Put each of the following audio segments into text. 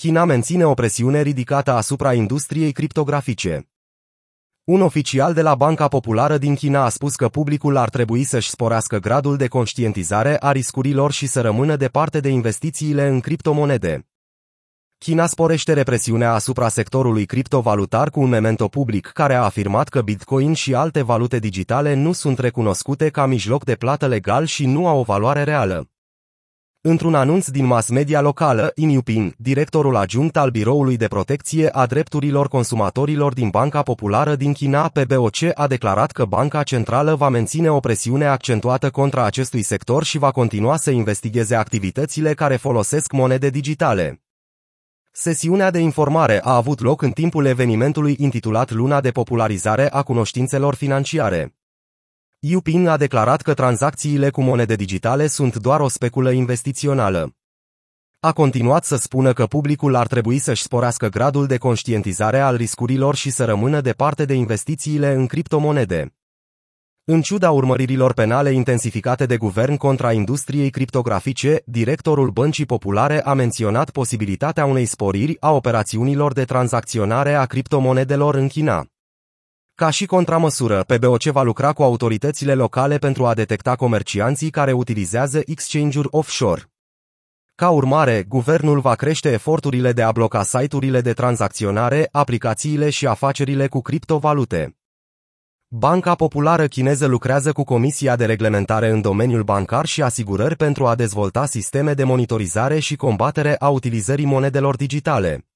China menține o presiune ridicată asupra industriei criptografice. Un oficial de la Banca Populară din China a spus că publicul ar trebui să-și sporească gradul de conștientizare a riscurilor și să rămână departe de investițiile în criptomonede. China sporește represiunea asupra sectorului criptovalutar cu un memento public care a afirmat că Bitcoin și alte valute digitale nu sunt recunoscute ca mijloc de plată legal și nu au o valoare reală. Într-un anunț din mass media locală, In Yuping, directorul adjunct al Biroului de Protecție a Drepturilor Consumatorilor din Banca Populară din China, PBOC, a declarat că Banca Centrală va menține o presiune accentuată contra acestui sector și va continua să investigheze activitățile care folosesc monede digitale. Sesiunea de informare a avut loc în timpul evenimentului intitulat Luna de popularizare a cunoștințelor financiare. Yuping a declarat că tranzacțiile cu monede digitale sunt doar o speculă investițională. A continuat să spună că publicul ar trebui să-și sporească gradul de conștientizare al riscurilor și să rămână departe de investițiile în criptomonede. În ciuda urmăririlor penale intensificate de guvern contra industriei criptografice, directorul Băncii Populare a menționat posibilitatea unei sporiri a operațiunilor de tranzacționare a criptomonedelor în China. Ca și contramăsură, PBOC va lucra cu autoritățile locale pentru a detecta comercianții care utilizează exchange-uri offshore. Ca urmare, guvernul va crește eforturile de a bloca site-urile de tranzacționare, aplicațiile și afacerile cu criptovalute. Banca Populară Chineză lucrează cu Comisia de Reglementare în domeniul bancar și asigurări pentru a dezvolta sisteme de monitorizare și combatere a utilizării monedelor digitale.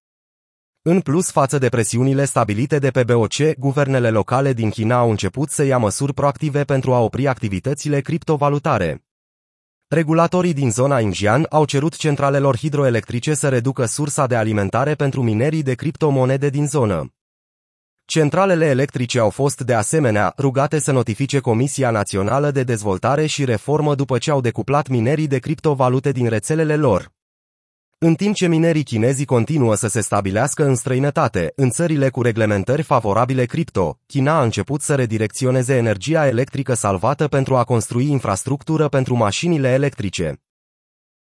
În plus față de presiunile stabilite de pe BOC, guvernele locale din China au început să ia măsuri proactive pentru a opri activitățile criptovalutare. Regulatorii din zona Xinjiang au cerut centralelor hidroelectrice să reducă sursa de alimentare pentru minerii de criptomonede din zonă. Centralele electrice au fost de asemenea rugate să notifice Comisia Națională de Dezvoltare și Reformă după ce au decuplat minerii de criptovalute din rețelele lor. În timp ce minerii chinezi continuă să se stabilească în străinătate, în țările cu reglementări favorabile cripto, China a început să redirecționeze energia electrică salvată pentru a construi infrastructură pentru mașinile electrice.